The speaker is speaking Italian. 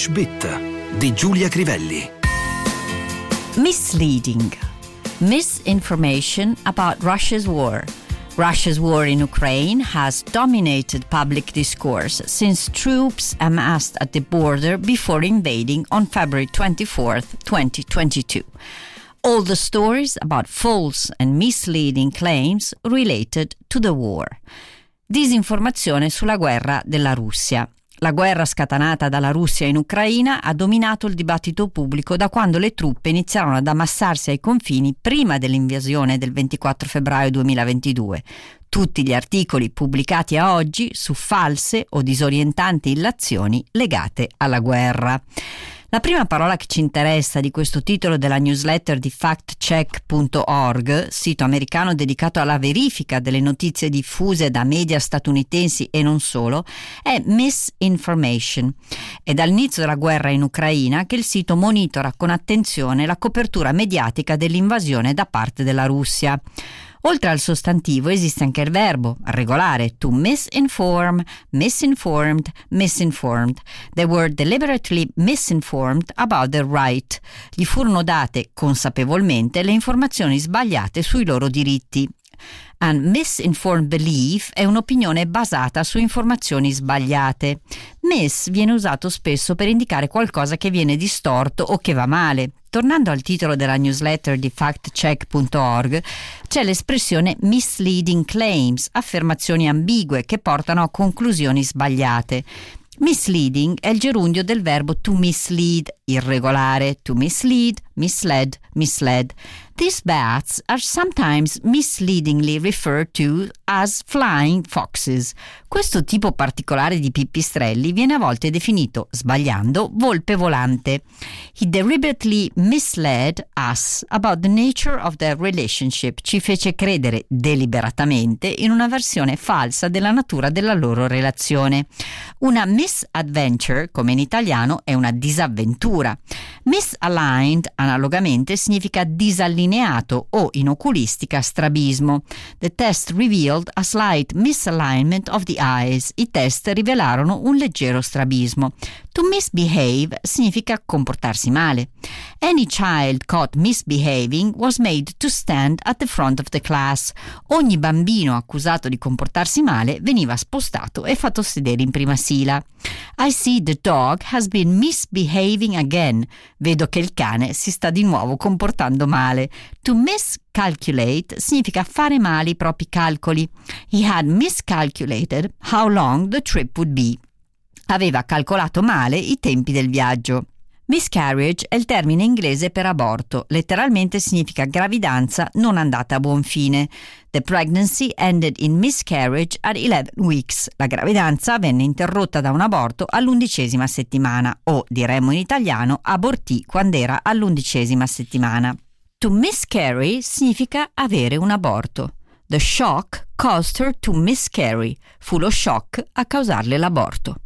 English Bit di Giulia Crivelli. Misleading. Misinformation about Russia's war. Russia's war in Ukraine has dominated public discourse since troops amassed at the border before invading on February 24, 2022. All the stories about false and misleading claims related to the war. Disinformazione sulla guerra della Russia. La guerra scatenata dalla Russia in Ucraina ha dominato il dibattito pubblico da quando le truppe iniziarono ad ammassarsi ai confini prima dell'invasione del 24 febbraio 2022. Tutti gli articoli pubblicati a oggi su false o disorientanti illazioni legate alla guerra. La prima parola che ci interessa di questo titolo della newsletter di factcheck.org, sito americano dedicato alla verifica delle notizie diffuse da media statunitensi e non solo, è misinformation. È dall'inizio della guerra in Ucraina che il sito monitora con attenzione la copertura mediatica dell'invasione da parte della Russia. Oltre al sostantivo esiste anche il verbo, regolare, to misinform, misinformed, misinformed. They were deliberately misinformed about their right. Gli furono date consapevolmente le informazioni sbagliate sui loro diritti. An misinformed belief è un'opinione basata su informazioni sbagliate. Miss viene usato spesso per indicare qualcosa che viene distorto o che va male. Tornando al titolo della newsletter di factcheck.org, c'è l'espressione misleading claims, affermazioni ambigue che portano a conclusioni sbagliate. Misleading è il gerundio del verbo to mislead, irregolare, to mislead, misled, misled. These bats are sometimes misleadingly referred to as flying foxes. Questo tipo particolare di pipistrelli viene a volte definito, sbagliando, volpe volante. He deliberately misled us about the nature of their relationship. Ci fece credere deliberatamente in una versione falsa della natura della loro relazione. Una misadventure, come in italiano, è una disavventura. Misaligned, analogamente, significa disallineato o in oculistica strabismo. The test revealed a slight misalignment of the eyes. I test rivelarono un leggero strabismo. To misbehave significa comportarsi male. Any child caught misbehaving was made to stand at the front of the class. Ogni bambino accusato di comportarsi male veniva spostato e fatto sedere in prima sila. I see the dog has been misbehaving again. Vedo che il cane si sta di nuovo comportando male. To miscalculate significa fare male i propri calcoli. He had miscalculated how long the trip would be. Aveva calcolato male i tempi del viaggio. Miscarriage è il termine inglese per aborto, letteralmente significa gravidanza non andata a buon fine. The pregnancy ended in miscarriage at 11 weeks. La gravidanza venne interrotta da un aborto all'undicesima settimana, o diremmo in italiano abortì quando era all'undicesima settimana. To miscarry significa avere un aborto. The shock caused her to miscarry. Fu lo shock a causarle l'aborto.